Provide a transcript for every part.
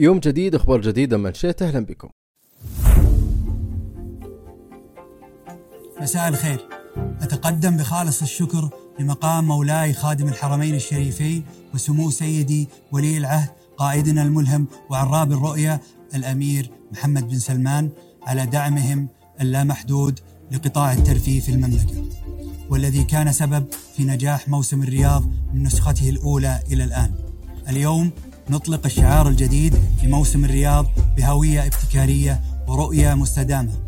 يوم جديد أخبار جديدة من شئت أهلا بكم. مساء الخير. أتقدم بخالص الشكر لمقام مولاي خادم الحرمين الشريفين وسمو سيدي ولي العهد قائدنا الملهم وعراب الرؤية الأمير محمد بن سلمان على دعمهم اللامحدود لقطاع الترفيه في المملكة والذي كان سبب في نجاح موسم الرياض من نسخته الأولى إلى الآن. اليوم نطلق الشعار الجديد لموسم الرياض بهوية ابتكارية ورؤية مستدامة.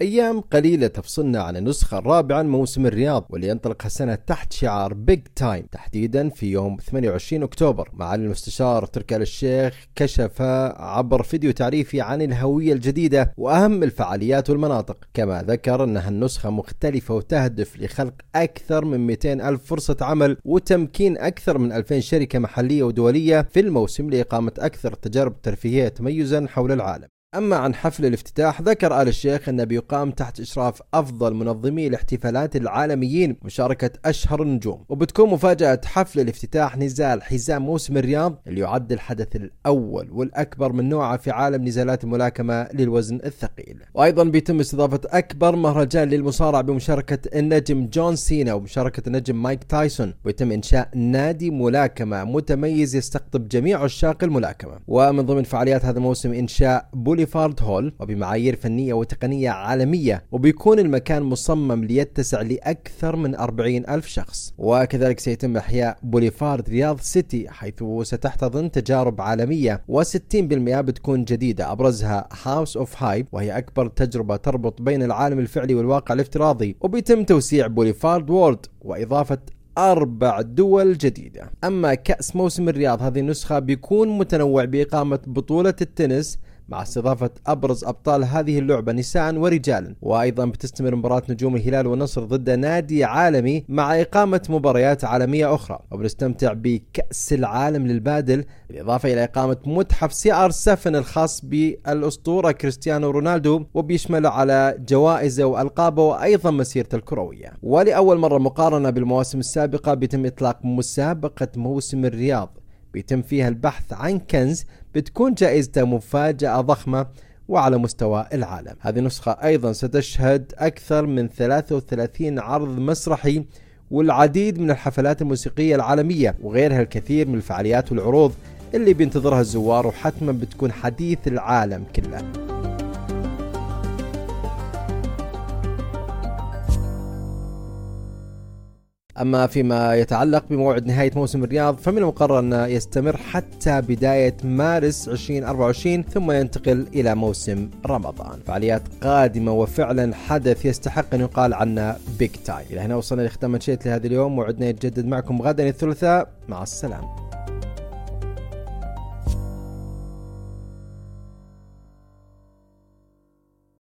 أيام قليلة تفصلنا عن النسخة الرابعة من موسم الرياض واللي ينطلق هالسنة تحت شعار بيج تايم تحديدا في يوم 28 أكتوبر. مع المستشار تركي آل الشيخ كشف عبر فيديو تعريفي عن الهوية الجديدة وأهم الفعاليات والمناطق. كما ذكر أنها النسخة مختلفة وتهدف لخلق أكثر من 200 ألف فرصة عمل وتمكين أكثر من 2000 شركة محلية ودولية في الموسم لإقامة أكثر التجارب الترفيهية تميزا حول العالم. أما عن حفل الافتتاح ذكر آل الشيخ أنه بيقام تحت إشراف أفضل منظمي الاحتفالات العالميين مشاركة أشهر النجوم. وبتكون مفاجأة حفل الافتتاح نزال حزام موسم الرياض اللي يعد الحدث الأول والأكبر من نوعه في عالم نزالات الملاكمة للوزن الثقيل. وأيضا بيتم استضافة أكبر مهرجان للمصارعة بمشاركة النجم جون سينا ومشاركة النجم مايك تايسون. ويتم إنشاء نادي ملاكمة متميز يستقطب جميع عشاق الملاكمة. ومن ضمن فعاليات هذا الموسم إنشاء بوليفارد هول وبمعايير فنية وتقنية عالمية وبيكون المكان مصمم ليتسع لأكثر من 40 ألف شخص. وكذلك سيتم إحياء بوليفارد رياض سيتي حيث ستحتضن تجارب عالمية و60% بتكون جديدة. أبرزها هاوس أوف هايب وهي أكبر تجربة تربط بين العالم الفعلي والواقع الافتراضي. وبيتم توسيع بوليفارد وورد وإضافة أربع دول جديدة. أما كأس موسم الرياض هذه النسخة بيكون متنوع بإقامة بطولة التنس مع استضافة أبرز أبطال هذه اللعبة نساء ورجالا. وأيضا بتستمر مباراة نجوم الهلال والنصر ضد نادي عالمي مع إقامة مباريات عالمية أخرى. وبنستمتع بكأس العالم للبادل بالإضافة إلى إقامة متحف سي آر 7 الخاص بالأسطورة كريستيانو رونالدو وبيشمل على جوائزه وألقابه وأيضا مسيرته الكروية. ولأول مرة مقارنة بالمواسم السابقة بيتم إطلاق مسابقة موسم الرياض. بيتم فيها البحث عن كنز بتكون جائزته مفاجأة ضخمة وعلى مستوى العالم. هذه النسخة أيضا ستشهد أكثر من 33 عرض مسرحي والعديد من الحفلات الموسيقية العالمية وغيرها الكثير من الفعاليات والعروض اللي بينتظرها الزوار وحتما بتكون حديث العالم كله. أما فيما يتعلق بموعد نهاية موسم الرياض فمن المقرر أن يستمر حتى بداية مارس 2024 ثم ينتقل إلى موسم رمضان. فعاليات قادمة وفعلا حدث يستحق أن يقال عنه بيج تايم إلى هنا وصلنا لختام منشيت لهذا اليوم موعدنا يتجدد معكم غدا الثلاثاء. مع السلامة.